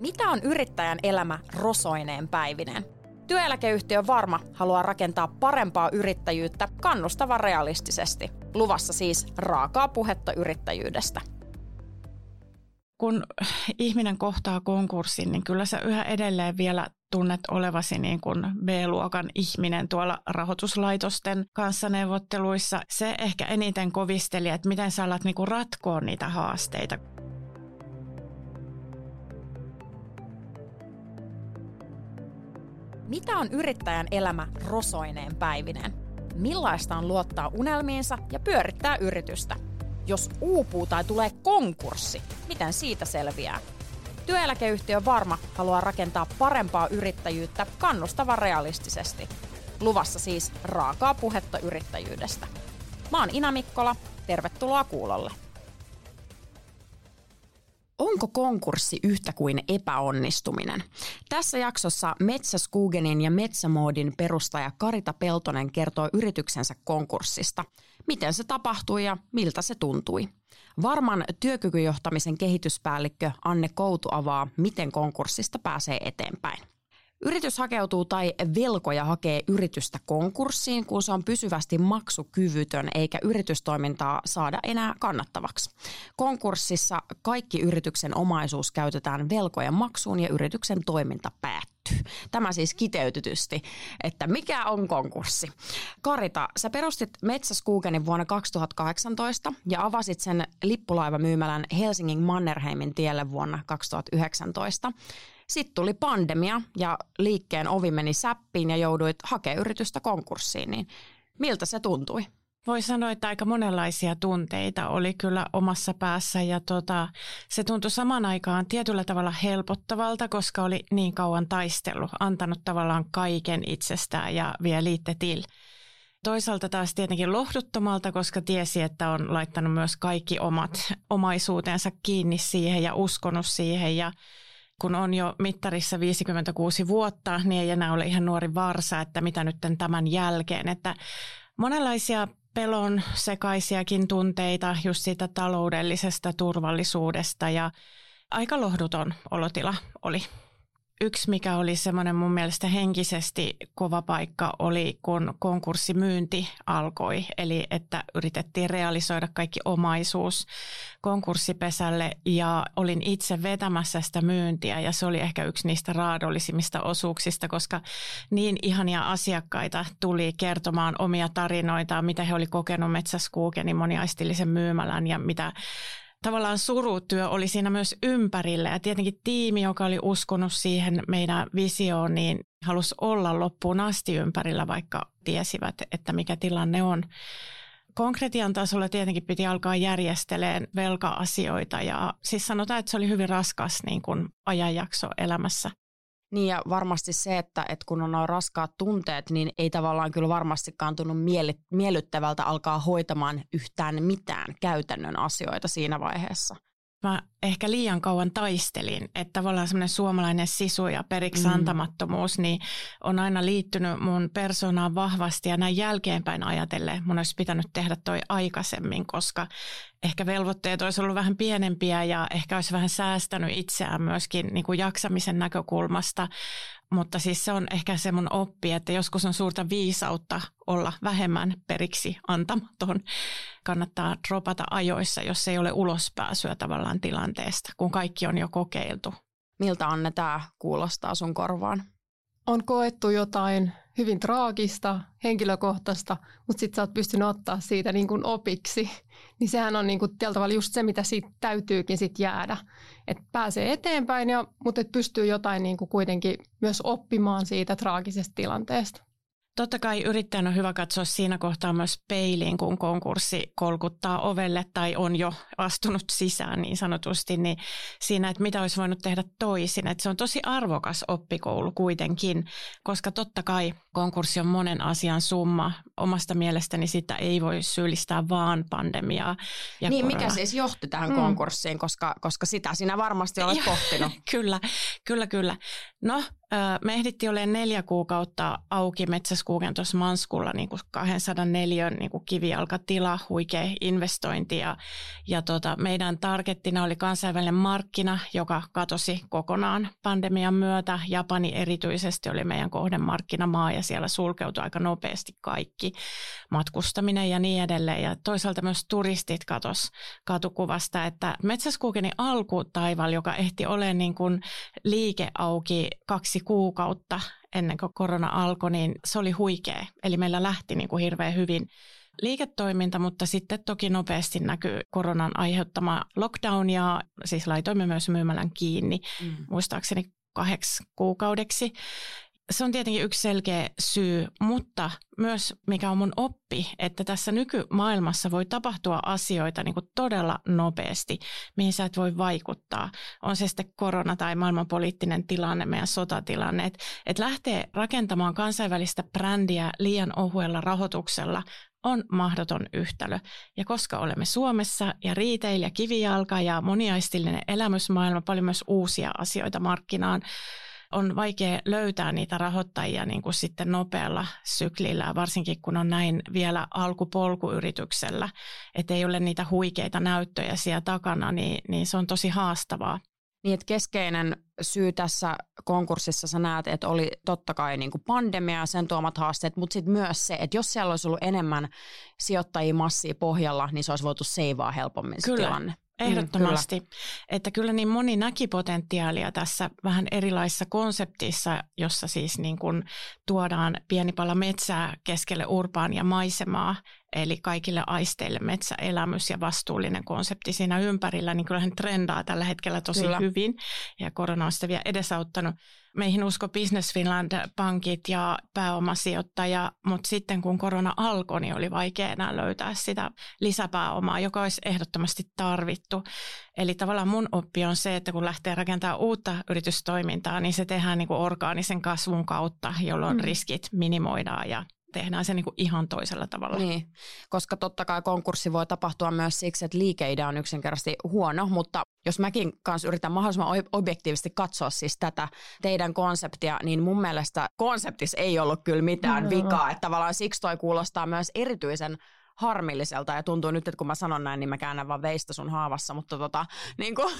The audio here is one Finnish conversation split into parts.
Mitä on yrittäjän elämä rosoineen päivineen? Työeläkeyhtiö Varma haluaa rakentaa parempaa yrittäjyyttä kannustavan realistisesti. Luvassa siis raakaa puhetta yrittäjyydestä. Kun ihminen kohtaa konkurssin, niin kyllä sä yhä edelleen vielä tunnet olevasi niin kuin B-luokan ihminen tuolla rahoituslaitosten kanssa neuvotteluissa. Se ehkä eniten kovisteli, että miten sä alat niin kuin ratkoa niitä haasteita. Mitä on yrittäjän elämä rosoineen päivineen? Millaista on luottaa unelmiinsa ja pyörittää yritystä? Jos uupuu tai tulee konkurssi, miten siitä selviää? Työeläkeyhtiö Varma haluaa rakentaa parempaa yrittäjyyttä kannustavan realistisesti. Luvassa siis raakaa puhetta yrittäjyydestä. Mä oon Ina Mikkola, tervetuloa kuulolle. Onko konkurssi yhtä kuin epäonnistuminen? Tässä jaksossa Metsäskugenin ja Metsämoodin perustaja Karita Peltonen kertoo yrityksensä konkurssista. Miten se tapahtui ja miltä se tuntui. Varman työkykyjohtamisen kehityspäällikkö Anne Koutu avaa, miten konkurssista pääsee eteenpäin. Yritys hakeutuu tai velkoja hakee yritystä konkurssiin, kun se on pysyvästi maksukyvytön eikä yritystoimintaa saada enää kannattavaksi. Konkurssissa kaikki yrityksen omaisuus käytetään velkojen maksuun ja yrityksen toiminta päättyy. Tämä siis kiteytetysti, että mikä on konkurssi. Karita, sä perustit Metsäskuukenin vuonna 2018 ja avasit sen lippulaivamyymälän Helsingin Mannerheimin tielle vuonna 2019. Sitten tuli pandemia ja liikkeen ovi meni säppiin ja jouduit hakemaan yritystä konkurssiin, niin miltä se tuntui? Voi sanoa, että aika monenlaisia tunteita oli kyllä omassa päässä ja tota, se tuntui saman aikaan tietyllä tavalla helpottavalta, koska oli niin kauan taistellut, antanut tavallaan kaiken itsestään ja vielä liitte til. Toisaalta taas tietenkin lohduttomalta, koska tiesi, että on laittanut myös kaikki omat omaisuutensa kiinni siihen ja uskonut siihen ja kun on jo mittarissa 56 vuotta, niin ei enää ole ihan nuori varsa, että mitä nyt tämän jälkeen. Että monenlaisia pelon sekaisiakin tunteita just siitä taloudellisesta turvallisuudesta ja aika lohduton olotila oli yksi, mikä oli semmoinen mun mielestä henkisesti kova paikka, oli kun konkurssimyynti alkoi. Eli että yritettiin realisoida kaikki omaisuus konkurssipesälle ja olin itse vetämässä sitä myyntiä ja se oli ehkä yksi niistä raadollisimmista osuuksista, koska niin ihania asiakkaita tuli kertomaan omia tarinoitaan, mitä he oli kokenut Metsäskuukenin moniaistillisen myymälän ja mitä tavallaan surutyö oli siinä myös ympärillä ja tietenkin tiimi, joka oli uskonut siihen meidän visioon, niin halusi olla loppuun asti ympärillä, vaikka tiesivät, että mikä tilanne on. Konkretian tasolla tietenkin piti alkaa järjesteleen velka-asioita ja siis sanotaan, että se oli hyvin raskas niin kuin ajanjakso elämässä. Niin ja varmasti se, että, että kun on raskaat tunteet, niin ei tavallaan kyllä varmastikaan tunnu miellyttävältä alkaa hoitamaan yhtään mitään käytännön asioita siinä vaiheessa mä ehkä liian kauan taistelin, että tavallaan semmoinen suomalainen sisu ja periksi antamattomuus mm. niin on aina liittynyt mun persoonaan vahvasti ja näin jälkeenpäin ajatellen mun olisi pitänyt tehdä toi aikaisemmin, koska ehkä velvoitteet olisi ollut vähän pienempiä ja ehkä olisi vähän säästänyt itseään myöskin niin kuin jaksamisen näkökulmasta, mutta siis se on ehkä se mun oppi, että joskus on suurta viisautta olla vähemmän periksi antamaton. Kannattaa dropata ajoissa, jos ei ole ulospääsyä tavallaan tilanteesta, kun kaikki on jo kokeiltu. Miltä Anne tämä kuulostaa sun korvaan? On koettu jotain hyvin traagista, henkilökohtaista, mutta sitten sä oot pystynyt ottaa siitä niin kuin opiksi. Niin sehän on niin kuin tavalla just se, mitä siitä täytyykin sit jäädä. Että pääsee eteenpäin, ja, mutta et pystyy jotain niin kuin kuitenkin myös oppimaan siitä traagisesta tilanteesta. Totta kai yrittäjän on hyvä katsoa siinä kohtaa myös peiliin, kun konkurssi kolkuttaa ovelle tai on jo astunut sisään niin sanotusti, niin siinä, että mitä olisi voinut tehdä toisin. Että se on tosi arvokas oppikoulu kuitenkin, koska totta kai konkurssi on monen asian summa. Omasta mielestäni sitä ei voi syyllistää vaan pandemiaa. Ja niin, korona. mikä siis johti tähän mm. konkurssiin, koska, koska sitä sinä varmasti olet pohtinut. kyllä, kyllä, kyllä. No, me ehdittiin olemaan neljä kuukautta auki Metsäskuuken tuossa Manskulla niin kuin 204 niin kuin kivijalkatila, huikea investointi. Ja, ja tota, meidän targettina oli kansainvälinen markkina, joka katosi kokonaan pandemian myötä. Japani erityisesti oli meidän kohdemarkkinamaa ja siellä sulkeutui aika nopeasti kaikki matkustaminen ja niin edelleen. Ja toisaalta myös turistit katos katukuvasta, että Metsäskuukenin alkutaival, joka ehti olemaan niin kuin liike auki kaksi kuukautta ennen kuin korona alkoi, niin se oli huikea. Eli meillä lähti niin kuin hirveän hyvin liiketoiminta, mutta sitten toki nopeasti näkyy koronan aiheuttama lockdown ja siis laitoimme myös myymälän kiinni, mm. muistaakseni kahdeksi kuukaudeksi se on tietenkin yksi selkeä syy, mutta myös mikä on mun oppi, että tässä nykymaailmassa voi tapahtua asioita niin kuin todella nopeasti, mihin sä et voi vaikuttaa. On se sitten korona tai maailmanpoliittinen tilanne, meidän sotatilanne. Että et lähtee rakentamaan kansainvälistä brändiä liian ohuella rahoituksella on mahdoton yhtälö. Ja koska olemme Suomessa ja ja kivijalka ja moniaistillinen elämysmaailma, paljon myös uusia asioita markkinaan, on vaikea löytää niitä rahoittajia niin kuin sitten nopealla syklillä, varsinkin kun on näin vielä alkupolkuyrityksellä, että ei ole niitä huikeita näyttöjä siellä takana, niin, niin se on tosi haastavaa. Niin, että keskeinen syy tässä konkurssissa sä näet, että oli totta kai niin kuin pandemia ja sen tuomat haasteet, mutta sitten myös se, että jos siellä olisi ollut enemmän sijoittajia massia pohjalla, niin se olisi voitu seivaa helpommin Kyllä. tilanne. Ehdottomasti. Mm, kyllä. Että kyllä niin moni näki potentiaalia tässä vähän erilaisessa konseptissa, jossa siis niin kuin tuodaan pieni pala metsää keskelle urbaan ja maisemaa, eli kaikille aisteille metsäelämys ja vastuullinen konsepti siinä ympärillä, niin kyllähän trendaa tällä hetkellä tosi kyllä. hyvin ja korona on sitä vielä edesauttanut meihin usko Business Finland-pankit ja pääomasijoittaja, mutta sitten kun korona alkoi, niin oli vaikea enää löytää sitä lisäpääomaa, joka olisi ehdottomasti tarvittu. Eli tavallaan mun oppi on se, että kun lähtee rakentamaan uutta yritystoimintaa, niin se tehdään niin kuin orgaanisen kasvun kautta, jolloin mm. riskit minimoidaan ja tehdään se niin kuin ihan toisella tavalla. Niin, koska totta kai konkurssi voi tapahtua myös siksi, että liikeidea on yksinkertaisesti huono, mutta jos mäkin kanssa yritän mahdollisimman objektiivisesti katsoa siis tätä teidän konseptia, niin mun mielestä konseptissa ei ollut kyllä mitään no. vikaa, että tavallaan siksi toi kuulostaa myös erityisen harmilliselta ja tuntuu nyt, että kun mä sanon näin, niin mä käännän vaan veistä sun haavassa, mutta tota, niin kuin,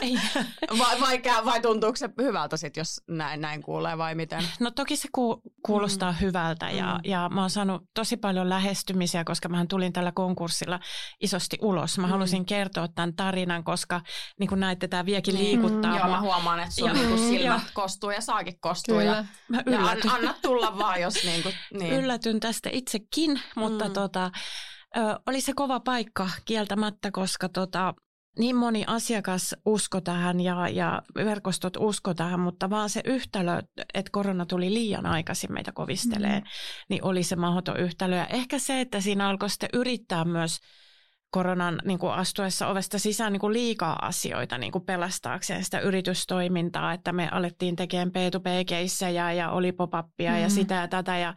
vai, vai, vai tuntuuko se hyvältä sit, jos näin, näin kuulee vai miten? No toki se ku, kuulostaa mm. hyvältä ja, mm. ja mä oon saanut tosi paljon lähestymisiä, koska mä tulin tällä konkurssilla isosti ulos. Mä mm. halusin kertoa tämän tarinan, koska niin kuin näette, tämä viekin mm. liikuttaa. Mm. Joo, mä huomaan, että sun niin silmät kostuu ja saakin kostuu. Kyllä. Ja, mä ja an, anna tulla vaan, jos niin kuin, niin. Yllätyn tästä itsekin, mutta mm. tota, tota, ö, oli se kova paikka kieltämättä, koska tota, niin moni asiakas usko tähän ja, ja verkostot usko tähän, mutta vaan se yhtälö, että korona tuli liian aikaisin meitä kovistelee, mm. niin oli se mahdoton yhtälö. Ja ehkä se, että siinä alkoi sitten yrittää myös koronan niin kuin astuessa ovesta sisään niin kuin liikaa asioita niin kuin pelastaakseen sitä yritystoimintaa, että me alettiin tekemään P2P-keissejä ja oli pop-upia mm. ja sitä ja tätä ja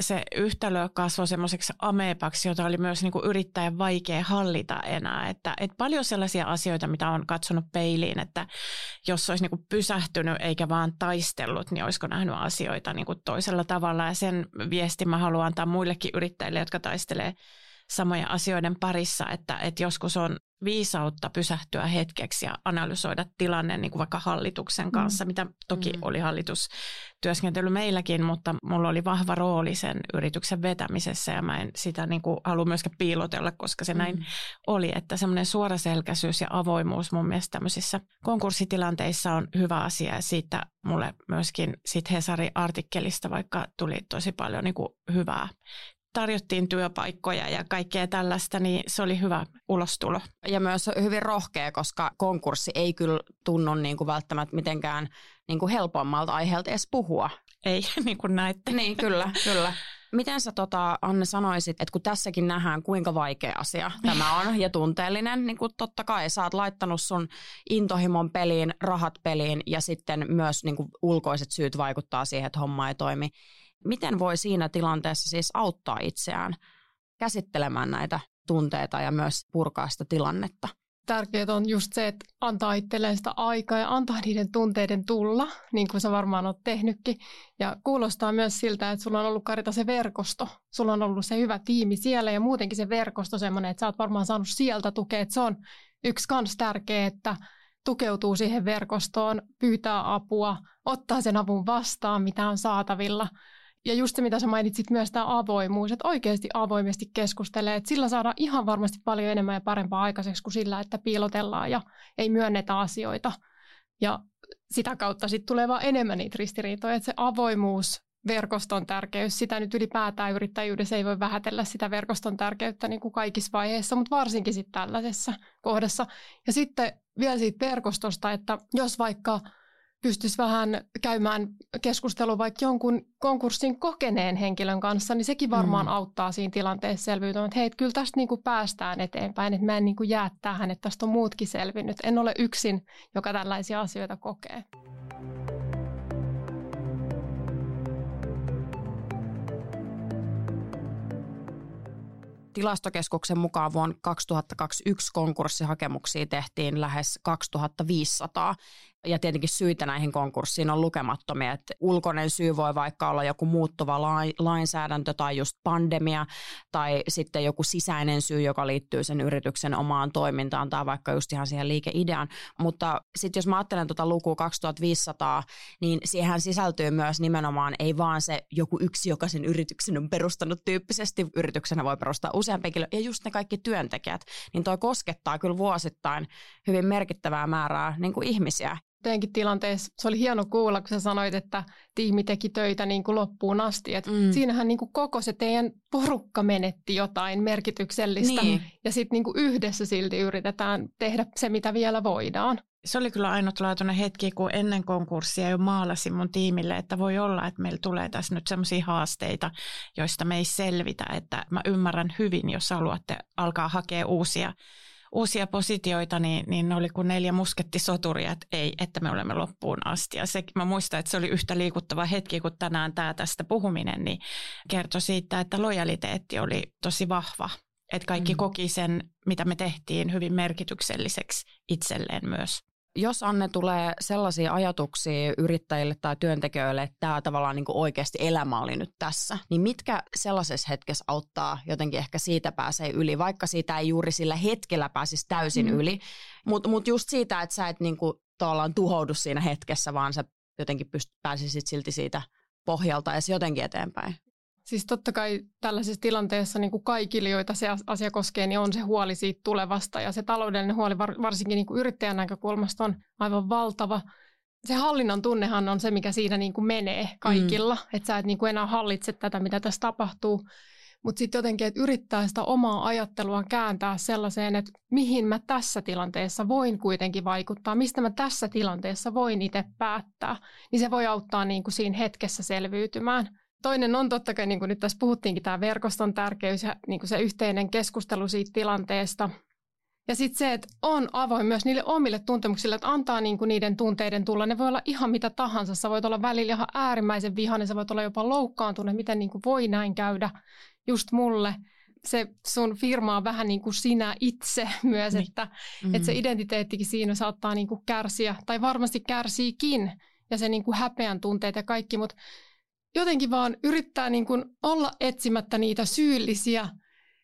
se yhtälö kasvoi semmoiseksi ameepaksi, jota oli myös niin kuin yrittäjän vaikea hallita enää. Että, että paljon sellaisia asioita, mitä on katsonut peiliin, että jos olisi niin kuin pysähtynyt eikä vaan taistellut, niin olisiko nähnyt asioita niin kuin toisella tavalla. Ja sen viesti mä haluan antaa muillekin yrittäjille, jotka taistelee samojen asioiden parissa, että, että joskus on viisautta pysähtyä hetkeksi ja analysoida tilanne niin kuin vaikka hallituksen mm. kanssa, mm. mitä toki mm. oli hallitustyöskentely meilläkin, mutta mulla oli vahva rooli sen yrityksen vetämisessä ja mä en sitä niin kuin halua myöskään piilotella, koska se mm. näin oli, että semmoinen suoraselkäisyys ja avoimuus mun mielestä tämmöisissä konkurssitilanteissa on hyvä asia ja siitä mulle myöskin sit Hesari-artikkelista vaikka tuli tosi paljon niin kuin hyvää tarjottiin työpaikkoja ja kaikkea tällaista, niin se oli hyvä ulostulo. Ja myös hyvin rohkea, koska konkurssi ei kyllä tunnu niin kuin välttämättä mitenkään niin kuin helpommalta aiheelta edes puhua. Ei, niin kuin näette. Niin, kyllä, kyllä. Miten sä tota, Anne sanoisit, että kun tässäkin nähdään kuinka vaikea asia tämä on ja tunteellinen, niin kuin totta kai sä oot laittanut sun intohimon peliin, rahat peliin ja sitten myös niin kuin ulkoiset syyt vaikuttaa siihen, että homma ei toimi Miten voi siinä tilanteessa siis auttaa itseään käsittelemään näitä tunteita ja myös purkaa sitä tilannetta? tärkeää on just se, että antaa itselleen sitä aikaa ja antaa niiden tunteiden tulla, niin kuin sä varmaan oot tehnytkin. Ja kuulostaa myös siltä, että sulla on ollut Karita se verkosto. Sulla on ollut se hyvä tiimi siellä ja muutenkin se verkosto semmoinen, että sä oot varmaan saanut sieltä tukea. Että se on yksi kans tärkeä, että tukeutuu siihen verkostoon, pyytää apua, ottaa sen avun vastaan, mitä on saatavilla – ja just se, mitä sä mainitsit, myös tämä avoimuus, että oikeasti avoimesti keskustelee, että sillä saadaan ihan varmasti paljon enemmän ja parempaa aikaiseksi kuin sillä, että piilotellaan ja ei myönnetä asioita. Ja sitä kautta sitten tulee vaan enemmän niitä ristiriitoja, että se avoimuus, verkoston tärkeys, sitä nyt ylipäätään yrittäjyydessä ei voi vähätellä sitä verkoston tärkeyttä niin kuin kaikissa vaiheissa, mutta varsinkin sitten tällaisessa kohdassa. Ja sitten vielä siitä verkostosta, että jos vaikka pystyisi vähän käymään keskustelua vaikka jonkun konkurssin kokeneen henkilön kanssa, niin sekin varmaan mm. auttaa siinä tilanteessa selviytymään, että hei, kyllä tästä niin kuin päästään eteenpäin, että mä en niin kuin jää tähän, että tästä on muutkin selvinnyt. En ole yksin, joka tällaisia asioita kokee. Tilastokeskuksen mukaan vuonna 2021 konkurssihakemuksia tehtiin lähes 2500 ja tietenkin syitä näihin konkurssiin on lukemattomia. Että ulkoinen syy voi vaikka olla joku muuttuva lainsäädäntö tai just pandemia tai sitten joku sisäinen syy, joka liittyy sen yrityksen omaan toimintaan tai vaikka just ihan siihen liikeideaan. Mutta sitten jos mä ajattelen tuota lukua 2500, niin siihen sisältyy myös nimenomaan ei vaan se joku yksi, joka sen yrityksen on perustanut tyyppisesti, yrityksenä voi perustaa useampi ja just ne kaikki työntekijät, niin toi koskettaa kyllä vuosittain hyvin merkittävää määrää niin kuin ihmisiä teidänkin tilanteessa se oli hieno kuulla, kun sä sanoit, että tiimi teki töitä niin kuin loppuun asti. Et mm. Siinähän niin kuin koko se teidän porukka menetti jotain merkityksellistä niin. ja sitten niin yhdessä silti yritetään tehdä se, mitä vielä voidaan. Se oli kyllä ainutlaatuinen hetki, kun ennen konkurssia jo maalasin mun tiimille, että voi olla, että meillä tulee tässä nyt sellaisia haasteita, joista me ei selvitä. Että mä ymmärrän hyvin, jos haluatte alkaa hakea uusia uusia positioita, niin, niin ne oli kuin neljä muskettisoturia, että ei, että me olemme loppuun asti. Ja se, mä muistan, että se oli yhtä liikuttava hetki kuin tänään tämä tästä puhuminen, niin kertoi siitä, että lojaliteetti oli tosi vahva. Että kaikki mm. koki sen, mitä me tehtiin, hyvin merkitykselliseksi itselleen myös jos Anne tulee sellaisia ajatuksia yrittäjille tai työntekijöille, että tämä tavallaan niin oikeasti elämä oli nyt tässä, niin mitkä sellaisessa hetkessä auttaa jotenkin ehkä siitä pääsee yli, vaikka siitä ei juuri sillä hetkellä pääsisi täysin mm. yli, mutta mut just siitä, että sä et niin kuin tavallaan tuhoudu siinä hetkessä, vaan sä jotenkin pyst- pääsisit silti siitä pohjalta ja jotenkin eteenpäin. Siis totta kai tällaisessa tilanteessa niin kuin kaikille, joita se asia koskee, niin on se huoli siitä tulevasta. Ja se taloudellinen huoli varsinkin niin kuin yrittäjän näkökulmasta on aivan valtava. Se hallinnan tunnehan on se, mikä siinä niin kuin menee kaikilla. Mm. Että sä et niin kuin enää hallitse tätä, mitä tässä tapahtuu. Mutta sitten jotenkin, että yrittää sitä omaa ajattelua kääntää sellaiseen, että mihin mä tässä tilanteessa voin kuitenkin vaikuttaa, mistä mä tässä tilanteessa voin itse päättää, niin se voi auttaa niin kuin siinä hetkessä selviytymään. Toinen on totta kai, niin kuin nyt tässä puhuttiinkin, tämä verkoston tärkeys ja niin kuin se yhteinen keskustelu siitä tilanteesta. Ja sitten se, että on avoin myös niille omille tuntemuksille, että antaa niin kuin niiden tunteiden tulla. Ne voi olla ihan mitä tahansa. Sä voit olla välillä ihan äärimmäisen vihainen, sä voit olla jopa loukkaantunut, miten niin kuin voi näin käydä just mulle. Se sun firma on vähän niin kuin sinä itse myös, niin. että, mm. että se identiteettikin siinä saattaa niin kuin kärsiä, tai varmasti kärsiikin, ja se niin kuin häpeän tunteet ja kaikki, mutta jotenkin vaan yrittää niin kuin olla etsimättä niitä syyllisiä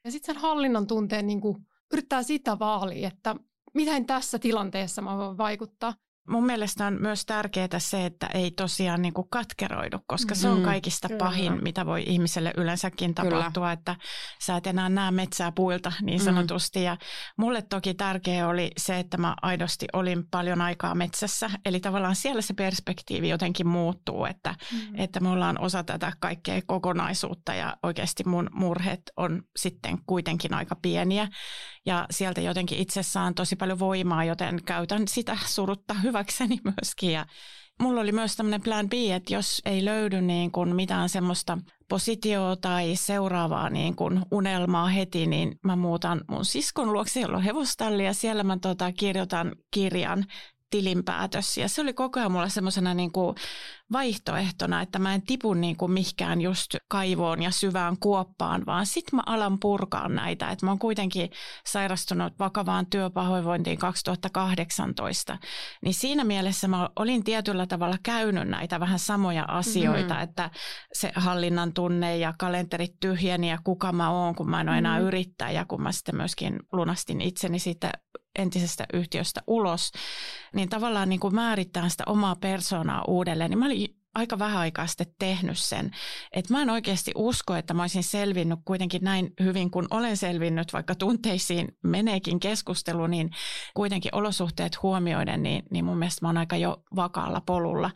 ja sitten sen hallinnan tunteen niin kuin yrittää sitä vaalia, että miten tässä tilanteessa mä voin vaikuttaa. Mun mielestä on myös tärkeää se, että ei tosiaan niin kuin katkeroidu, koska se on mm, kaikista Kyllä. pahin, mitä voi ihmiselle yleensäkin tapahtua, Kyllä. että sä et enää näe metsää puilta niin mm. sanotusti. Mm. Ja mulle toki tärkeä oli se, että mä aidosti olin paljon aikaa metsässä, eli tavallaan siellä se perspektiivi jotenkin muuttuu, että, mm. että me ollaan osa tätä kaikkea kokonaisuutta ja oikeasti mun murheet on sitten kuitenkin aika pieniä ja sieltä jotenkin itsessään tosi paljon voimaa, joten käytän sitä surutta hyväkseni myöskin. Ja mulla oli myös tämmöinen plan B, että jos ei löydy niin kuin mitään semmoista positioa tai seuraavaa niin kuin unelmaa heti, niin mä muutan mun siskon luokse, jolla on hevostalli ja siellä mä tota, kirjoitan kirjan tilinpäätös. Ja se oli koko ajan mulle semmoisena niin kuin vaihtoehtona, että mä en tipu niin kuin mihkään just kaivoon ja syvään kuoppaan, vaan sitten mä alan purkaa näitä. Että mä oon kuitenkin sairastunut vakavaan työpahoinvointiin 2018. Niin siinä mielessä mä olin tietyllä tavalla käynyt näitä vähän samoja asioita, mm-hmm. että se hallinnan tunne ja kalenterit tyhjeni ja kuka mä oon, kun mä en ole enää mm-hmm. yrittäjä, kun mä sitten myöskin lunastin itseni siitä entisestä yhtiöstä ulos, niin tavallaan niin kuin määrittää sitä omaa persoonaa uudelleen. Niin mä olin aika vähän aikaa sitten tehnyt sen. Että mä en oikeasti usko, että mä olisin selvinnyt kuitenkin näin hyvin kuin olen selvinnyt, vaikka tunteisiin meneekin keskustelu, niin kuitenkin olosuhteet huomioiden, niin, niin mun mielestä mä oon aika jo vakaalla polulla.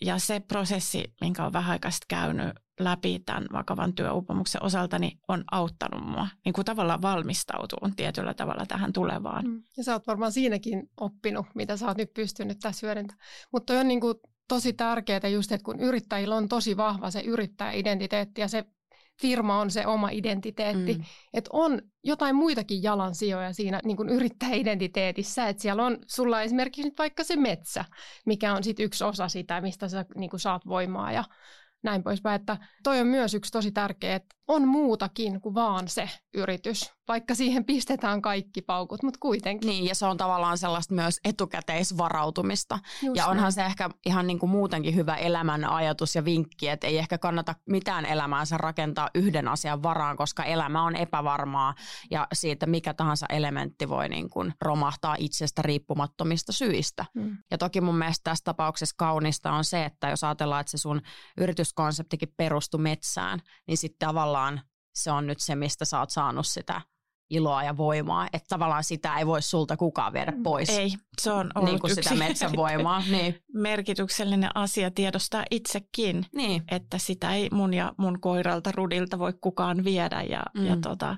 Ja se prosessi, minkä on vähän aikaa käynyt läpi tämän vakavan työuupumuksen osalta, niin on auttanut mua niin kuin tavallaan valmistautua tietyllä tavalla tähän tulevaan. Mm. Ja sä oot varmaan siinäkin oppinut, mitä sä oot nyt pystynyt tässä hyödyntämään. Mutta on niin kuin tosi tärkeää just, että kun yrittäjillä on tosi vahva se yrittäjäidentiteetti ja se firma on se oma identiteetti. Mm. Että on jotain muitakin jalansijoja siinä niin kuin yrittäjäidentiteetissä, että siellä on sulla esimerkiksi nyt vaikka se metsä, mikä on sit yksi osa sitä, mistä sä niin kuin saat voimaa ja näin poispäin. Että toi on myös yksi tosi tärkeä, että on muutakin kuin vaan se yritys, vaikka siihen pistetään kaikki paukut, mutta kuitenkin. Niin, ja se on tavallaan sellaista myös etukäteisvarautumista. Just ja onhan näin. se ehkä ihan niin kuin muutenkin hyvä elämän ajatus ja vinkki, että ei ehkä kannata mitään elämäänsä rakentaa yhden asian varaan, koska elämä on epävarmaa ja siitä mikä tahansa elementti voi niin kuin romahtaa itsestä riippumattomista syistä. Hmm. Ja toki mun mielestä tässä tapauksessa kaunista on se, että jos ajatellaan, että se sun yrityskonseptikin perustui metsään, niin sitten tavallaan tavallaan se on nyt se, mistä sä oot saanut sitä iloa ja voimaa. Että tavallaan sitä ei voi sulta kukaan viedä mm. pois. Ei, se on ollut niin kuin yksi sitä metsän voimaa. Niin. merkityksellinen asia tiedostaa itsekin, niin. että sitä ei mun ja mun koiralta Rudilta voi kukaan viedä. Ja, mm. ja, tota,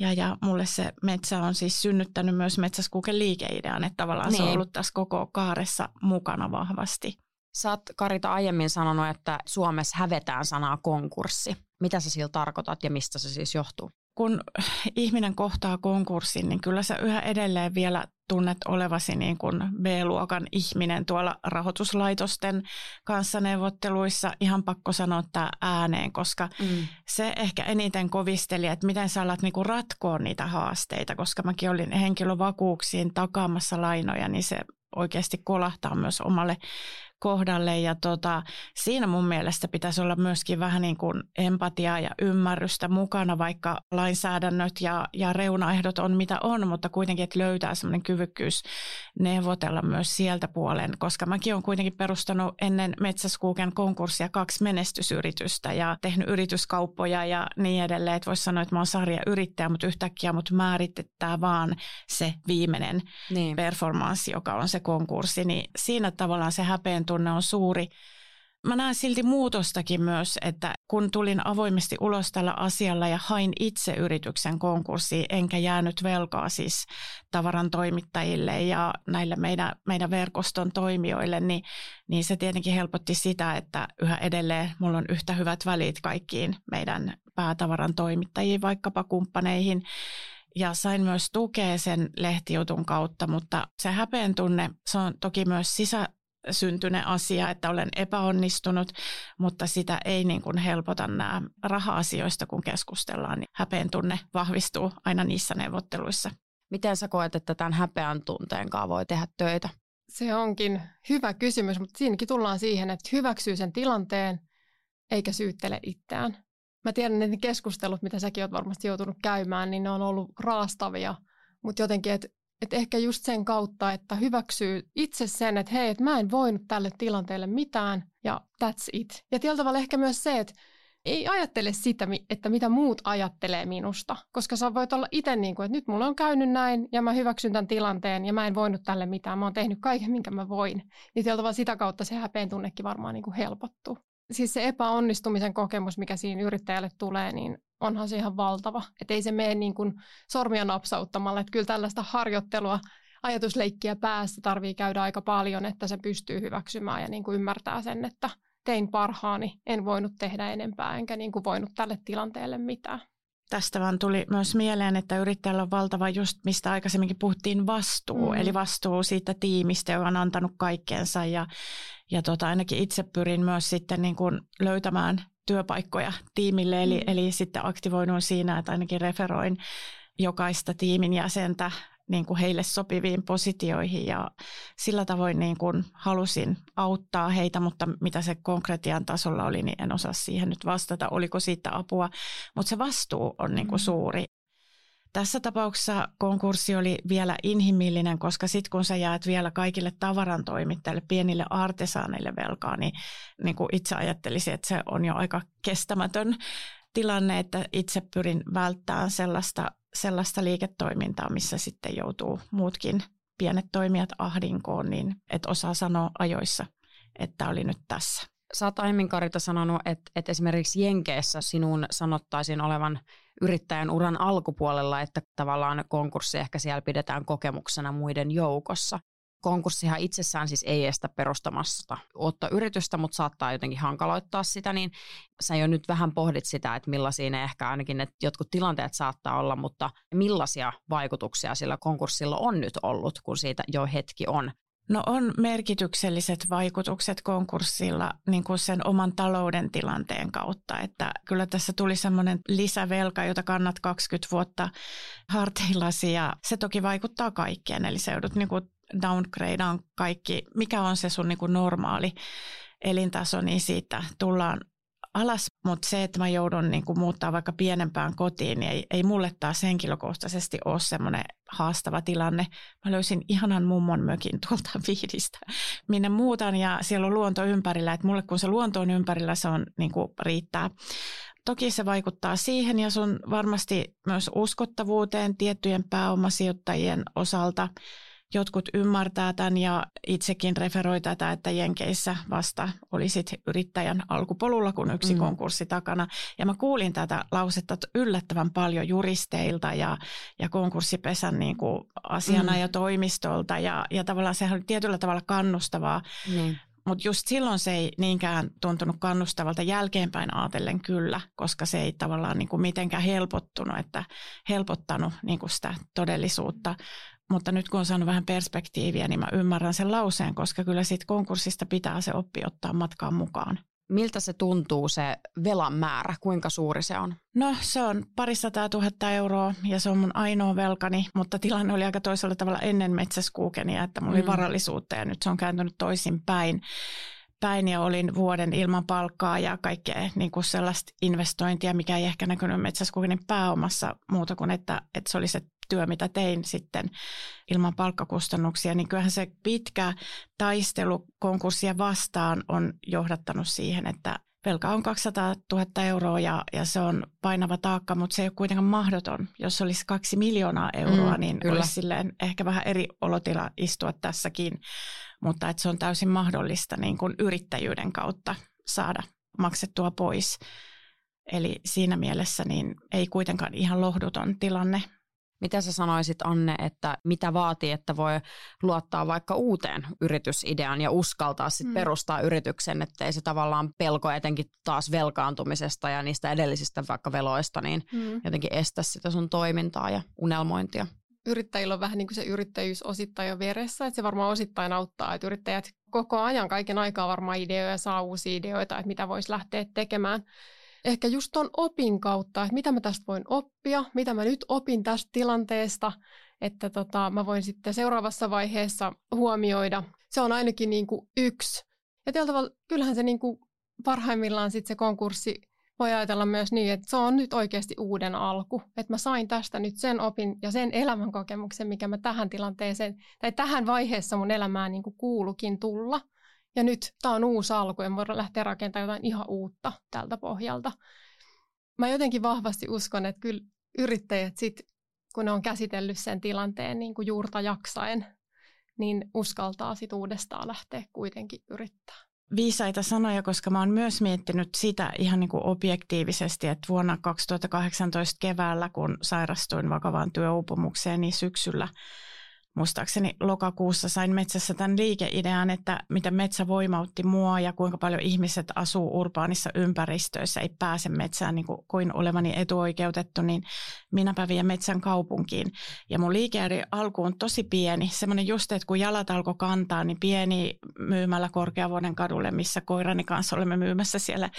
ja, ja mulle se metsä on siis synnyttänyt myös Metsäskuuken liikeidean, että tavallaan niin. se on niin. ollut tässä koko kaaressa mukana vahvasti. Sä oot Karita aiemmin sanonut, että Suomessa hävetään sanaa konkurssi. Mitä sä sillä tarkoitat ja mistä se siis johtuu? Kun ihminen kohtaa konkurssin, niin kyllä sä yhä edelleen vielä tunnet olevasi niin kuin B-luokan ihminen tuolla rahoituslaitosten kanssa neuvotteluissa. Ihan pakko sanoa tämä ääneen, koska mm. se ehkä eniten kovisteli, että miten sä alat niin kuin ratkoa niitä haasteita, koska mäkin olin henkilövakuuksiin takaamassa lainoja, niin se oikeasti kolahtaa myös omalle kohdalle. Ja tota, siinä mun mielestä pitäisi olla myöskin vähän niin kuin empatiaa ja ymmärrystä mukana, vaikka lainsäädännöt ja, ja reunaehdot on mitä on, mutta kuitenkin, että löytää semmoinen kyvykkyys neuvotella myös sieltä puolen, koska mäkin olen kuitenkin perustanut ennen Metsäskuuken konkurssia kaksi menestysyritystä ja tehnyt yrityskauppoja ja niin edelleen, että voisi sanoa, että mä oon sarja yrittäjä, mutta yhtäkkiä mut määritetään vaan se viimeinen niin. performanssi, joka on se konkurssi, niin siinä tavallaan se häpeen tunne on suuri. Mä näen silti muutostakin myös, että kun tulin avoimesti ulos tällä asialla ja hain itse yrityksen konkurssiin, enkä jäänyt velkaa siis tavaran toimittajille ja näille meidän, meidän verkoston toimijoille, niin, niin se tietenkin helpotti sitä, että yhä edelleen mulla on yhtä hyvät välit kaikkiin meidän päätavaran toimittajiin, vaikkapa kumppaneihin ja sain myös tukea sen lehtijutun kautta, mutta se häpeen tunne, se on toki myös sisä, syntynyt asia, että olen epäonnistunut, mutta sitä ei niin kuin helpota nämä raha-asioista, kun keskustellaan, niin häpeän tunne vahvistuu aina niissä neuvotteluissa. Miten sä koet, että tämän häpeän tunteen kanssa voi tehdä töitä? Se onkin hyvä kysymys, mutta siinäkin tullaan siihen, että hyväksyy sen tilanteen eikä syyttele itseään. Mä tiedän, että ne keskustelut, mitä säkin oot varmasti joutunut käymään, niin ne on ollut raastavia, mutta jotenkin, että että ehkä just sen kautta, että hyväksyy itse sen, että hei, että mä en voinut tälle tilanteelle mitään ja that's it. Ja tietyllä tavalla ehkä myös se, että ei ajattele sitä, että mitä muut ajattelee minusta, koska sä voit olla itse niin kuin, että nyt mulla on käynyt näin ja mä hyväksyn tämän tilanteen ja mä en voinut tälle mitään, mä oon tehnyt kaiken, minkä mä voin. Niin tietyllä sitä kautta se häpeen tunnekin varmaan niin kuin helpottuu. Siis se epäonnistumisen kokemus, mikä siinä yrittäjälle tulee, niin onhan se ihan valtava. Että ei se mene niin kuin sormia napsauttamalla. Että kyllä tällaista harjoittelua, ajatusleikkiä päässä tarvii käydä aika paljon, että se pystyy hyväksymään ja niin kuin ymmärtää sen, että tein parhaani, en voinut tehdä enempää, enkä niin kuin voinut tälle tilanteelle mitään. Tästä vaan tuli myös mieleen, että yrittäjällä on valtava just, mistä aikaisemminkin puhuttiin, vastuu. Mm. Eli vastuu siitä tiimistä, joka on antanut kaikkeensa. Ja, ja tota, ainakin itse pyrin myös sitten niin kuin löytämään työpaikkoja tiimille, eli, mm. eli sitten aktivoidun siinä, että ainakin referoin jokaista tiimin jäsentä niin kuin heille sopiviin positioihin ja sillä tavoin niin kuin halusin auttaa heitä, mutta mitä se konkretian tasolla oli, niin en osaa siihen nyt vastata, oliko siitä apua, mutta se vastuu on niin kuin mm. suuri. Tässä tapauksessa konkurssi oli vielä inhimillinen, koska sitten kun sä jäät vielä kaikille tavarantoimittajille, pienille artesaaneille velkaa, niin, niin kuin itse ajattelisin, että se on jo aika kestämätön tilanne, että itse pyrin välttämään sellaista sellaista liiketoimintaa, missä sitten joutuu muutkin pienet toimijat ahdinkoon, niin et osaa sanoa ajoissa, että oli nyt tässä. Sä oot aiemmin Karita sanonut, että, että esimerkiksi Jenkeissä sinun sanottaisiin olevan yrittäjän uran alkupuolella, että tavallaan konkurssi ehkä siellä pidetään kokemuksena muiden joukossa konkurssihan itsessään siis ei estä perustamasta ottaa yritystä, mutta saattaa jotenkin hankaloittaa sitä, niin sä jo nyt vähän pohdit sitä, että millaisia ne ehkä ainakin ne jotkut tilanteet saattaa olla, mutta millaisia vaikutuksia sillä konkurssilla on nyt ollut, kun siitä jo hetki on? No on merkitykselliset vaikutukset konkurssilla niin kuin sen oman talouden tilanteen kautta, että kyllä tässä tuli semmoinen lisävelka, jota kannat 20 vuotta harteillasi ja se toki vaikuttaa kaikkeen, eli se joudut niin kuin downgradeaan kaikki, mikä on se sun niin kuin normaali elintaso, niin siitä tullaan alas, mutta se, että mä joudun niin kuin muuttaa vaikka pienempään kotiin, niin ei, ei mulle taas henkilökohtaisesti ole semmoinen haastava tilanne. Mä löysin ihanan mummon mökin tuolta Vihdistä, minne muutan ja siellä on luonto ympärillä, että mulle kun se luonto on ympärillä, se on niin kuin riittää. Toki se vaikuttaa siihen ja sun varmasti myös uskottavuuteen tiettyjen pääomasijoittajien osalta – jotkut ymmärtää tämän ja itsekin referoi tätä, että Jenkeissä vasta olisit yrittäjän alkupolulla, kun yksi mm. konkurssi takana. Ja mä kuulin tätä lausetta yllättävän paljon juristeilta ja, ja konkurssipesän niin kuin asiana mm. ja toimistolta ja, ja tavallaan sehän oli tietyllä tavalla kannustavaa. Mm. Mutta just silloin se ei niinkään tuntunut kannustavalta jälkeenpäin ajatellen kyllä, koska se ei tavallaan niin kuin mitenkään helpottunut, että helpottanut niin kuin sitä todellisuutta mutta nyt kun on saanut vähän perspektiiviä, niin mä ymmärrän sen lauseen, koska kyllä siitä konkurssista pitää se oppi ottaa matkaan mukaan. Miltä se tuntuu se velan määrä, kuinka suuri se on? No se on parisataa tuhatta euroa ja se on mun ainoa velkani, mutta tilanne oli aika toisella tavalla ennen metsäskuukenia, että mulla mm. oli varallisuutta ja nyt se on kääntynyt toisin päin päin ja olin vuoden ilman palkkaa ja kaikkea niin kuin sellaista investointia, mikä ei ehkä näkynyt metsäskuukenen pääomassa muuta kuin, että, että se oli se työ, mitä tein sitten ilman palkkakustannuksia, niin kyllähän se pitkä taistelu konkurssia vastaan on johdattanut siihen, että velka on 200 000 euroa ja, ja se on painava taakka, mutta se ei ole kuitenkaan mahdoton. Jos olisi kaksi miljoonaa euroa, mm, niin kyllä. olisi silleen ehkä vähän eri olotila istua tässäkin, mutta että se on täysin mahdollista niin kuin yrittäjyyden kautta saada maksettua pois. Eli siinä mielessä niin ei kuitenkaan ihan lohduton tilanne. Mitä sä sanoisit Anne, että mitä vaatii, että voi luottaa vaikka uuteen yritysideaan ja uskaltaa sitten mm. perustaa yrityksen, ettei se tavallaan pelko etenkin taas velkaantumisesta ja niistä edellisistä vaikka veloista, niin mm. jotenkin estä sitä sun toimintaa ja unelmointia yrittäjillä on vähän niin kuin se yrittäjyys osittain jo veressä, että se varmaan osittain auttaa, että yrittäjät koko ajan, kaiken aikaa varmaan ideoja saa uusia ideoita, että mitä voisi lähteä tekemään ehkä just tuon opin kautta, että mitä mä tästä voin oppia, mitä mä nyt opin tästä tilanteesta, että tota, mä voin sitten seuraavassa vaiheessa huomioida. Se on ainakin niin kuin yksi. Ja tällä tavalla, kyllähän se niin kuin parhaimmillaan sitten se konkurssi voi ajatella myös niin, että se on nyt oikeasti uuden alku. Että mä sain tästä nyt sen opin ja sen elämänkokemuksen, mikä mä tähän tilanteeseen tai tähän vaiheessa mun elämään niin kuin kuulukin tulla – ja nyt tämä on uusi alku ja voidaan lähteä rakentamaan jotain ihan uutta tältä pohjalta. Mä jotenkin vahvasti uskon, että kyllä yrittäjät sit, kun ne on käsitellyt sen tilanteen niin kuin juurta jaksaen, niin uskaltaa sit uudestaan lähteä kuitenkin yrittää. Viisaita sanoja, koska mä oon myös miettinyt sitä ihan niin kuin objektiivisesti, että vuonna 2018 keväällä, kun sairastuin vakavaan työuupumukseen, niin syksyllä muistaakseni lokakuussa sain metsässä tämän liikeidean, että miten metsä voimautti mua ja kuinka paljon ihmiset asuu urbaanissa ympäristöissä, ei pääse metsään niin kuin, kuin olevani etuoikeutettu, niin minäpä vien metsän kaupunkiin. Ja mun liike oli alkuun tosi pieni, semmoinen just, että kun jalat alkoi kantaa, niin pieni myymällä Korkeavuoden kadulle, missä koirani kanssa olemme myymässä siellä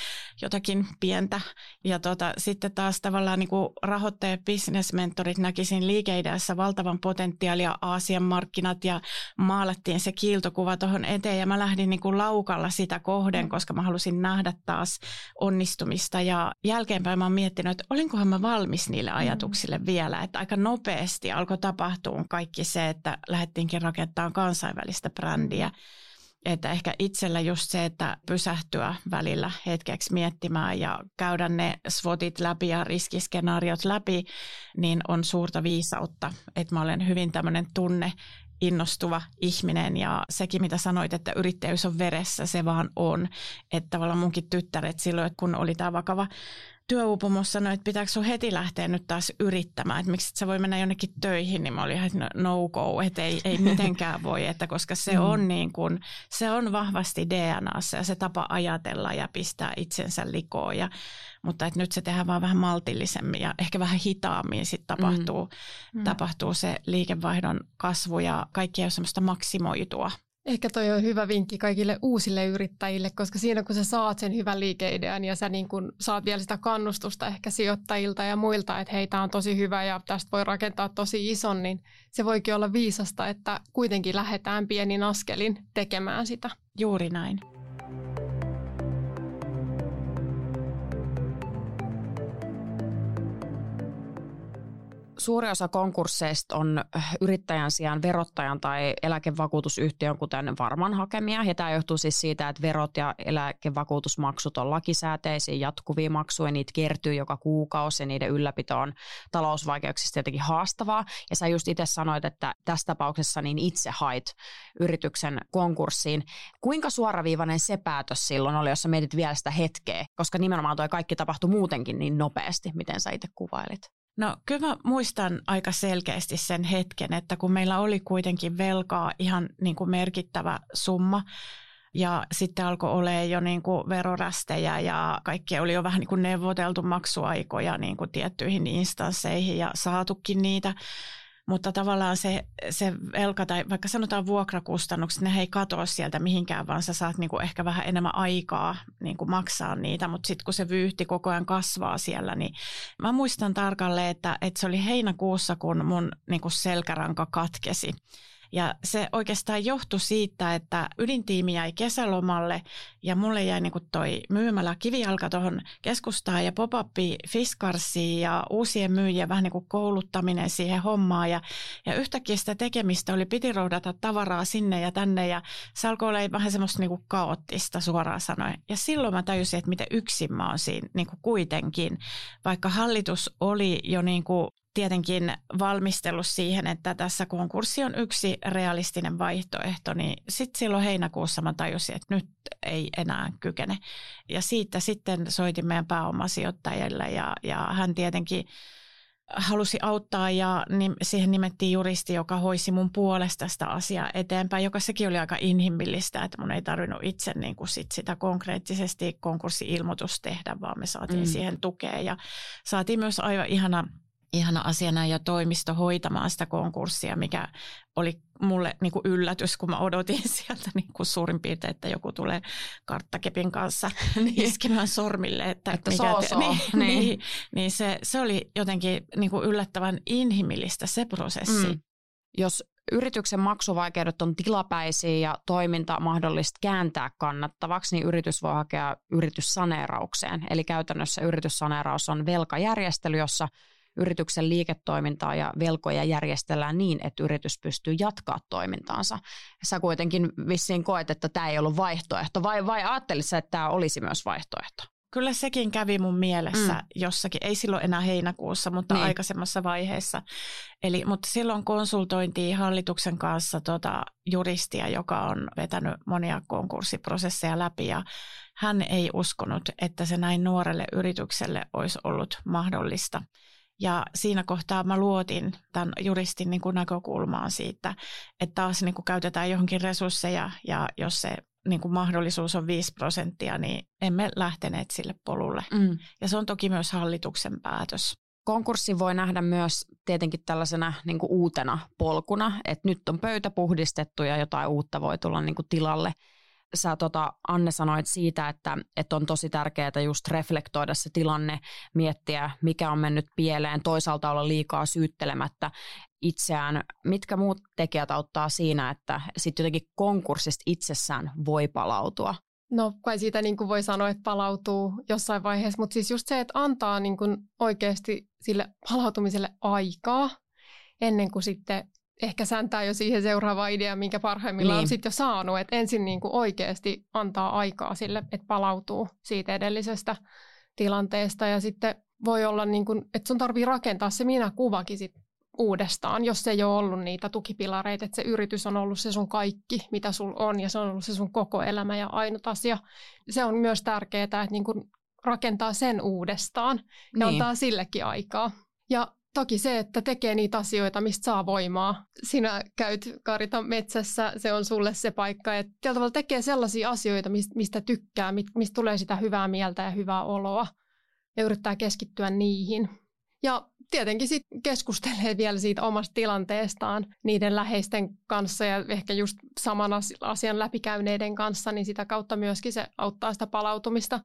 jotakin pientä. Ja tota, sitten taas tavallaan niin kuin rahoittajat, bisnesmentorit näkisin liikeideassa valtavan potentiaalia. Aasian markkinat ja maalattiin se kiiltokuva tuohon eteen. Ja mä lähdin niin kuin laukalla sitä kohden, koska mä halusin nähdä taas onnistumista. Ja jälkeenpäin mä oon miettinyt, että olinkohan mä valmis niille ajatuksille mm. vielä, että aika nopeasti alkoi tapahtua kaikki se, että lähdettiinkin rakentamaan kansainvälistä brändiä. Että ehkä itsellä just se, että pysähtyä välillä hetkeksi miettimään ja käydä ne SWOTit läpi ja riskiskenaariot läpi, niin on suurta viisautta. Että mä olen hyvin tämmöinen tunne innostuva ihminen ja sekin, mitä sanoit, että yrittäjyys on veressä, se vaan on. Että tavallaan munkin tyttäret silloin, kun oli tämä vakava työuupumus sanoi, että pitääkö sun heti lähteä nyt taas yrittämään, että miksi et sä voi mennä jonnekin töihin, niin mä olin ihan, että no go, että ei, ei mitenkään voi, että koska se mm. on niin kuin, se on vahvasti DNAssa ja se tapa ajatella ja pistää itsensä likoon ja mutta että nyt se tehdään vaan vähän maltillisemmin ja ehkä vähän hitaammin sitten tapahtuu, mm. mm. tapahtuu se liikevaihdon kasvu ja kaikki ei ole semmoista maksimoitua. Ehkä toi on hyvä vinkki kaikille uusille yrittäjille, koska siinä kun sä saat sen hyvän liikeidean ja sä niin kun saat vielä sitä kannustusta ehkä sijoittajilta ja muilta, että hei, tämä on tosi hyvä ja tästä voi rakentaa tosi ison, niin se voikin olla viisasta, että kuitenkin lähdetään pienin askelin tekemään sitä. Juuri näin. Suuri osa konkursseista on äh, yrittäjän sijaan verottajan tai eläkevakuutusyhtiön, kuten varman hakemia. Ja tämä johtuu siis siitä, että verot ja eläkevakuutusmaksut on lakisääteisiä jatkuvia maksuja. Niitä kertyy joka kuukausi ja niiden ylläpito on talousvaikeuksista jotenkin haastavaa. Ja sä just itse sanoit, että tässä tapauksessa niin itse hait yrityksen konkurssiin. Kuinka suoraviivainen se päätös silloin oli, jos sä mietit vielä sitä hetkeä? Koska nimenomaan tuo kaikki tapahtui muutenkin niin nopeasti, miten sä itse kuvailit. No kyllä mä muistan aika selkeästi sen hetken, että kun meillä oli kuitenkin velkaa ihan niin kuin merkittävä summa, ja sitten alkoi olla jo niin kuin verorästejä ja kaikki oli jo vähän niin kuin neuvoteltu maksuaikoja niin kuin tiettyihin instansseihin ja saatukin niitä. Mutta tavallaan se, se velka tai vaikka sanotaan vuokrakustannukset, ne ei katoa sieltä mihinkään, vaan sä saat niinku ehkä vähän enemmän aikaa niinku maksaa niitä. Mutta sitten kun se vyyhti koko ajan kasvaa siellä, niin mä muistan tarkalleen, että, että se oli heinäkuussa, kun mun niinku selkäranka katkesi. Ja se oikeastaan johtui siitä, että ydintiimi jäi kesälomalle ja mulle jäi niin toi myymälä kivijalka tuohon keskustaan ja pop Fiskarsiin ja uusien myyjien vähän niin kuin kouluttaminen siihen hommaan. Ja, ja yhtäkkiä sitä tekemistä oli, piti roudata tavaraa sinne ja tänne ja se alkoi olla vähän semmoista niin kuin kaoottista suoraan sanoen. Ja silloin mä tajusin, että miten yksin mä oon siinä niin kuin kuitenkin, vaikka hallitus oli jo niin kuin tietenkin valmistellut siihen, että tässä konkurssi on yksi realistinen vaihtoehto, niin sitten silloin heinäkuussa mä tajusin, että nyt ei enää kykene. Ja siitä sitten soitin meidän pääomasijoittajille ja, ja hän tietenkin halusi auttaa ja siihen nimettiin juristi, joka hoisi mun puolesta sitä asiaa eteenpäin, joka sekin oli aika inhimillistä, että mun ei tarvinnut itse niin kuin sit sitä konkreettisesti konkurssi-ilmoitus tehdä, vaan me saatiin mm. siihen tukea ja saatiin myös aivan ihana ihana asiana ja toimisto hoitamaan sitä konkurssia, mikä oli mulle niin kuin yllätys, kun mä odotin sieltä niin kuin suurin piirtein, että joku tulee karttakepin kanssa niin. iskemään sormille. Että, että mikä te, niin, niin. niin, niin se, se oli jotenkin niin kuin yllättävän inhimillistä se prosessi. Mm. Jos yrityksen maksuvaikeudet on tilapäisiä ja toiminta mahdollista kääntää kannattavaksi, niin yritys voi hakea yrityssaneeraukseen. Eli käytännössä yrityssaneeraus on velkajärjestely, jossa yrityksen liiketoimintaa ja velkoja järjestellään niin, että yritys pystyy jatkaa toimintaansa. Sä kuitenkin vissiin koet, että tämä ei ollut vaihtoehto, vai, vai ajattelit että tämä olisi myös vaihtoehto? Kyllä sekin kävi mun mielessä mm. jossakin, ei silloin enää heinäkuussa, mutta niin. aikaisemmassa vaiheessa. Eli, mutta silloin konsultointiin hallituksen kanssa tota juristia, joka on vetänyt monia konkurssiprosesseja läpi ja hän ei uskonut, että se näin nuorelle yritykselle olisi ollut mahdollista. Ja siinä kohtaa mä luotin tämän juristin niin kuin näkökulmaan siitä, että taas niin kuin käytetään johonkin resursseja ja jos se niin kuin mahdollisuus on 5 prosenttia, niin emme lähteneet sille polulle. Mm. Ja se on toki myös hallituksen päätös. Konkurssi voi nähdä myös tietenkin tällaisena niin kuin uutena polkuna, että nyt on pöytä puhdistettu ja jotain uutta voi tulla niin kuin tilalle. Sä tota, Anne sanoit siitä, että, että on tosi tärkeää just reflektoida se tilanne, miettiä mikä on mennyt pieleen, toisaalta olla liikaa syyttelemättä itseään. Mitkä muut tekijät auttaa siinä, että sitten jotenkin konkurssista itsessään voi palautua? No kai siitä niin kuin voi sanoa, että palautuu jossain vaiheessa, mutta siis just se, että antaa niin kuin oikeasti sille palautumiselle aikaa ennen kuin sitten ehkä säntää jo siihen seuraavaan ideaan, minkä parhaimmillaan niin. on sitten jo saanut. Että ensin niin kuin oikeasti antaa aikaa sille, että palautuu siitä edellisestä tilanteesta ja sitten voi olla, niin kuin, että sun tarvii rakentaa se minä kuvakin sit uudestaan, jos se ei ole ollut niitä tukipilareita, että se yritys on ollut se sun kaikki, mitä sul on, ja se on ollut se sun koko elämä ja ainut asia. Se on myös tärkeää, että niin kuin rakentaa sen uudestaan ja niin. antaa sillekin aikaa. Ja toki se, että tekee niitä asioita, mistä saa voimaa. Sinä käyt Karita metsässä, se on sulle se paikka. Että tällä tavalla tekee sellaisia asioita, mistä tykkää, mistä tulee sitä hyvää mieltä ja hyvää oloa. Ja yrittää keskittyä niihin. Ja tietenkin sit keskustelee vielä siitä omasta tilanteestaan niiden läheisten kanssa ja ehkä just saman asian läpikäyneiden kanssa, niin sitä kautta myöskin se auttaa sitä palautumista.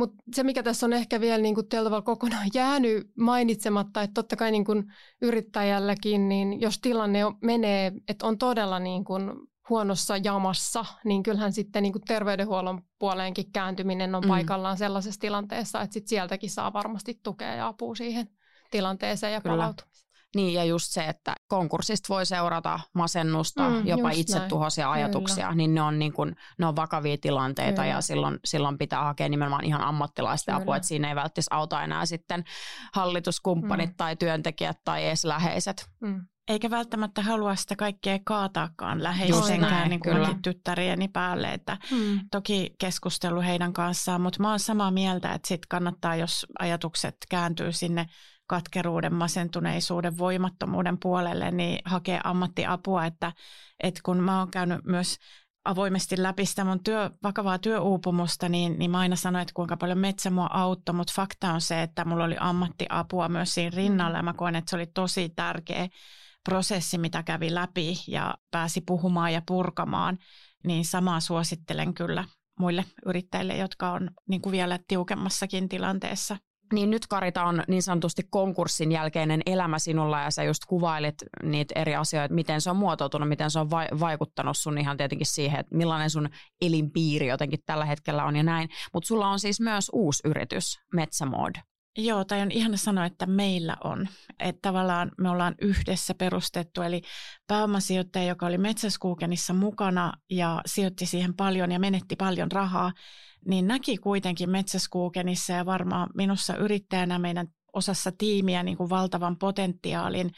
Mutta se, mikä tässä on ehkä vielä niin tavalla kokonaan jäänyt mainitsematta, että totta kai niin kuin yrittäjälläkin, niin jos tilanne menee, että on todella niin kuin huonossa jamassa, niin kyllähän sitten niin kuin terveydenhuollon puoleenkin kääntyminen on mm. paikallaan sellaisessa tilanteessa, että sit sieltäkin saa varmasti tukea ja apua siihen tilanteeseen ja palautumiseen. Niin ja just se, että konkurssista voi seurata masennusta, mm, jopa itsetuhoisia näin. ajatuksia, Kyllä. niin ne on, niin kuin, ne on vakavia tilanteita Kyllä. ja silloin, silloin pitää hakea nimenomaan ihan ammattilaisten apua, että siinä ei välttämättä auta enää sitten hallituskumppanit mm. tai työntekijät tai edes läheiset. Mm. Eikä välttämättä halua sitä kaikkea kaataakaan läheisenkään niin kuin tyttärieni päälle. Että mm. Toki keskustelu heidän kanssaan, mutta mä oon samaa mieltä, että sit kannattaa, jos ajatukset kääntyy sinne katkeruuden, masentuneisuuden, voimattomuuden puolelle, niin hakee ammattiapua, että, että kun mä oon käynyt myös avoimesti läpi sitä mun työ, vakavaa työuupumusta, niin, niin mä aina sanoin, että kuinka paljon metsä mua auttoi, mutta fakta on se, että mulla oli ammattiapua myös siinä rinnalla ja mä koen, että se oli tosi tärkeä prosessi, mitä kävi läpi ja pääsi puhumaan ja purkamaan, niin samaa suosittelen kyllä muille yrittäjille, jotka on niin kuin vielä tiukemmassakin tilanteessa. Niin nyt Karita on niin sanotusti konkurssin jälkeinen elämä sinulla ja sä just kuvailit niitä eri asioita, miten se on muotoutunut, miten se on vaikuttanut sun ihan tietenkin siihen, että millainen sun elinpiiri jotenkin tällä hetkellä on ja näin. Mutta sulla on siis myös uusi yritys, Metsämod. Joo, tai on ihana sanoa, että meillä on. Että tavallaan me ollaan yhdessä perustettu, eli pääomasijoittaja, joka oli Metsäskuukenissa mukana ja sijoitti siihen paljon ja menetti paljon rahaa, niin näki kuitenkin Metsäskuukenissa ja varmaan minussa yrittäjänä meidän osassa tiimiä niin kuin valtavan potentiaalin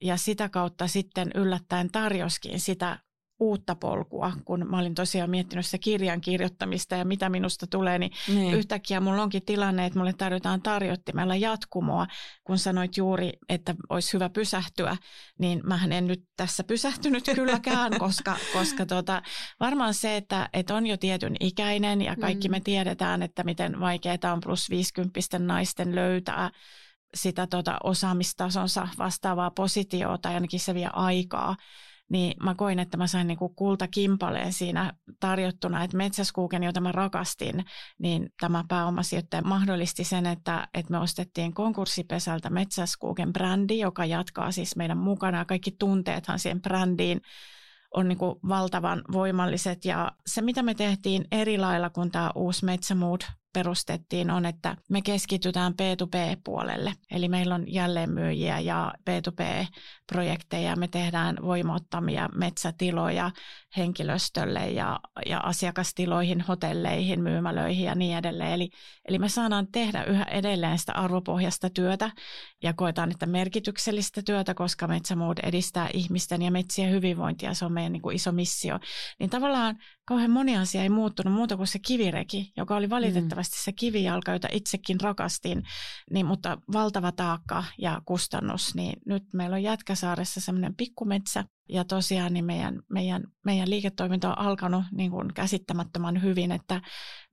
ja sitä kautta sitten yllättäen tarjoskin sitä uutta polkua, kun mä olin tosiaan miettinyt sitä kirjan kirjoittamista ja mitä minusta tulee, niin, niin. yhtäkkiä mulla onkin tilanne, että mulle tarjotaan tarjottimella jatkumoa, kun sanoit juuri, että olisi hyvä pysähtyä, niin mä en nyt tässä pysähtynyt kylläkään, koska, koska tota, varmaan se, että, että on jo tietyn ikäinen ja kaikki mm. me tiedetään, että miten vaikeaa on plus 50 naisten löytää sitä tota osaamistasonsa vastaavaa positiota ja ainakin se vie aikaa niin mä koin, että mä sain niinku kultakimpaleen siinä tarjottuna, että Metsäskuuken, jota mä rakastin, niin tämä pääomasijoittaja mahdollisti sen, että, että me ostettiin konkurssipesältä Metsäskuuken brändi, joka jatkaa siis meidän mukana. Kaikki tunteethan siihen brändiin on niin kuin valtavan voimalliset. Ja se mitä me tehtiin eri lailla kuin tämä uusi Metsämood perustettiin on, että me keskitytään B2B-puolelle. Eli meillä on jälleenmyyjiä ja B2B-projekteja. Me tehdään voimauttamia metsätiloja henkilöstölle ja, ja asiakastiloihin, hotelleihin, myymälöihin ja niin edelleen. Eli, eli me saadaan tehdä yhä edelleen sitä arvopohjasta työtä ja koetaan, että merkityksellistä työtä, koska Metsämood edistää ihmisten ja metsien hyvinvointia. Se on meidän niin kuin iso missio. Niin tavallaan kauhean moni asia ei muuttunut muuta kuin se kivireki, joka oli valitettavasti se kivijalka, jota itsekin rakastin, niin, mutta valtava taakka ja kustannus. Niin nyt meillä on Jätkäsaaressa semmoinen pikkumetsä, ja tosiaan niin meidän, meidän, meidän liiketoiminta on alkanut niin kuin käsittämättömän hyvin, että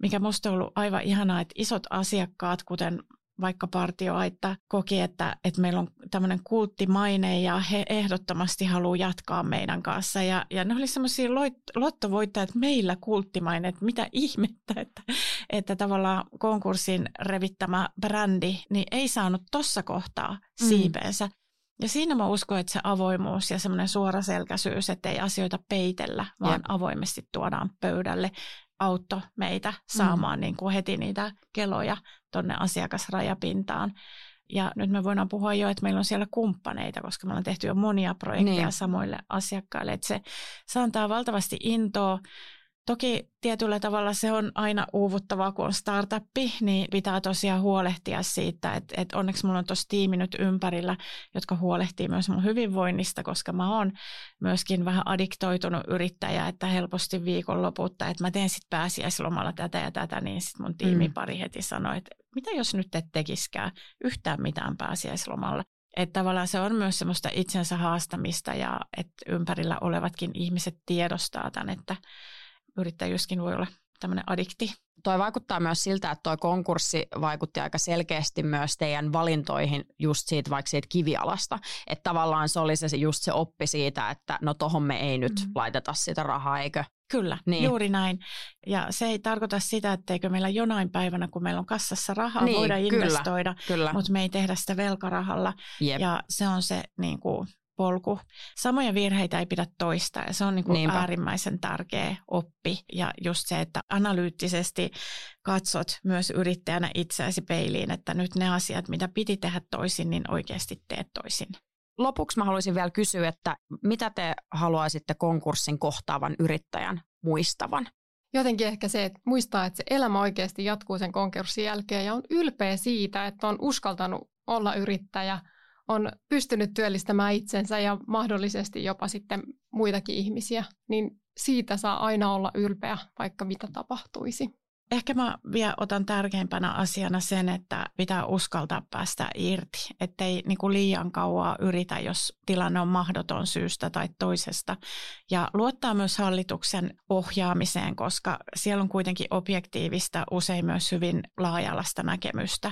mikä musta on ollut aivan ihanaa, että isot asiakkaat, kuten vaikka partioaitta koki, että, että meillä on tämmöinen kulttimaine ja he ehdottomasti haluaa jatkaa meidän kanssa. Ja, ja ne oli semmoisia lottovoittajat meillä kulttimaine, että mitä ihmettä, että, että tavallaan konkurssin revittämä brändi niin ei saanut tuossa kohtaa mm. siipeensä. Mm. Ja siinä mä uskon, että se avoimuus ja semmoinen suoraselkäisyys, että ei asioita peitellä, vaan Jep. avoimesti tuodaan pöydälle auttoi meitä saamaan mm. niin kuin heti niitä keloja tuonne asiakasrajapintaan. Ja nyt me voidaan puhua jo, että meillä on siellä kumppaneita, koska me ollaan tehty jo monia projekteja niin. samoille asiakkaille. Että se, se antaa valtavasti intoa Toki tietyllä tavalla se on aina uuvuttavaa, kun on startuppi, niin pitää tosiaan huolehtia siitä, että, että onneksi mulla on tuossa tiimi nyt ympärillä, jotka huolehtii myös mun hyvinvoinnista, koska mä oon myöskin vähän addiktoitunut yrittäjä, että helposti viikonloputta, että mä teen sitten pääsiäislomalla tätä ja tätä, niin sitten mun tiimipari mm. heti sanoi, että mitä jos nyt et tekiskään yhtään mitään pääsiäislomalla. Että tavallaan se on myös semmoista itsensä haastamista ja että ympärillä olevatkin ihmiset tiedostaa tämän, että yrittäjyyskin voi olla tämmöinen adikti. Toi vaikuttaa myös siltä, että toi konkurssi vaikutti aika selkeästi myös teidän valintoihin just siitä vaikka siitä kivialasta. Että tavallaan se oli se just se oppi siitä, että no tohon me ei nyt mm. laiteta sitä rahaa, eikö? Kyllä, niin. juuri näin. Ja se ei tarkoita sitä, etteikö meillä jonain päivänä, kun meillä on kassassa rahaa, niin, voida investoida, kyllä, kyllä. mutta me ei tehdä sitä velkarahalla. Jep. Ja se on se niin kuin, polku. Samoja virheitä ei pidä toistaa ja se on niin kuin äärimmäisen tärkeä oppi. Ja just se, että analyyttisesti katsot myös yrittäjänä itseäsi peiliin, että nyt ne asiat, mitä piti tehdä toisin, niin oikeasti teet toisin. Lopuksi mä haluaisin vielä kysyä, että mitä te haluaisitte konkurssin kohtaavan yrittäjän muistavan? Jotenkin ehkä se, että muistaa, että se elämä oikeasti jatkuu sen konkurssin jälkeen ja on ylpeä siitä, että on uskaltanut olla yrittäjä – on pystynyt työllistämään itsensä ja mahdollisesti jopa sitten muitakin ihmisiä, niin siitä saa aina olla ylpeä, vaikka mitä tapahtuisi. Ehkä mä vielä otan tärkeimpänä asiana sen, että pitää uskaltaa päästä irti, ettei niin kuin liian kauaa yritä, jos tilanne on mahdoton syystä tai toisesta. Ja luottaa myös hallituksen ohjaamiseen, koska siellä on kuitenkin objektiivista, usein myös hyvin laajalasta näkemystä.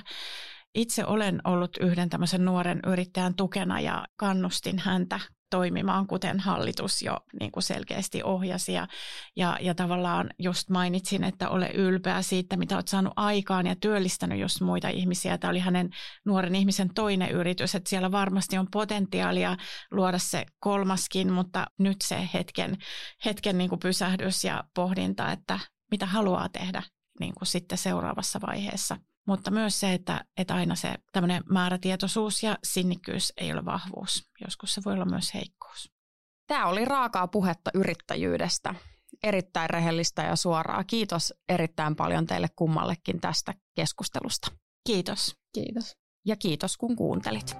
Itse olen ollut yhden tämmöisen nuoren yrittäjän tukena ja kannustin häntä toimimaan, kuten hallitus jo niin kuin selkeästi ohjasi. Ja, ja, ja tavallaan just mainitsin, että ole ylpeä siitä, mitä olet saanut aikaan ja työllistänyt just muita ihmisiä. Tämä oli hänen nuoren ihmisen toinen yritys, että siellä varmasti on potentiaalia luoda se kolmaskin, mutta nyt se hetken, hetken niin kuin pysähdys ja pohdinta, että mitä haluaa tehdä niin kuin sitten seuraavassa vaiheessa. Mutta myös se, että, että aina se tämmöinen määrätietoisuus ja sinnikkyys ei ole vahvuus. Joskus se voi olla myös heikkous. Tämä oli raakaa puhetta yrittäjyydestä. Erittäin rehellistä ja suoraa. Kiitos erittäin paljon teille kummallekin tästä keskustelusta. Kiitos. Kiitos. Ja kiitos kun kuuntelit.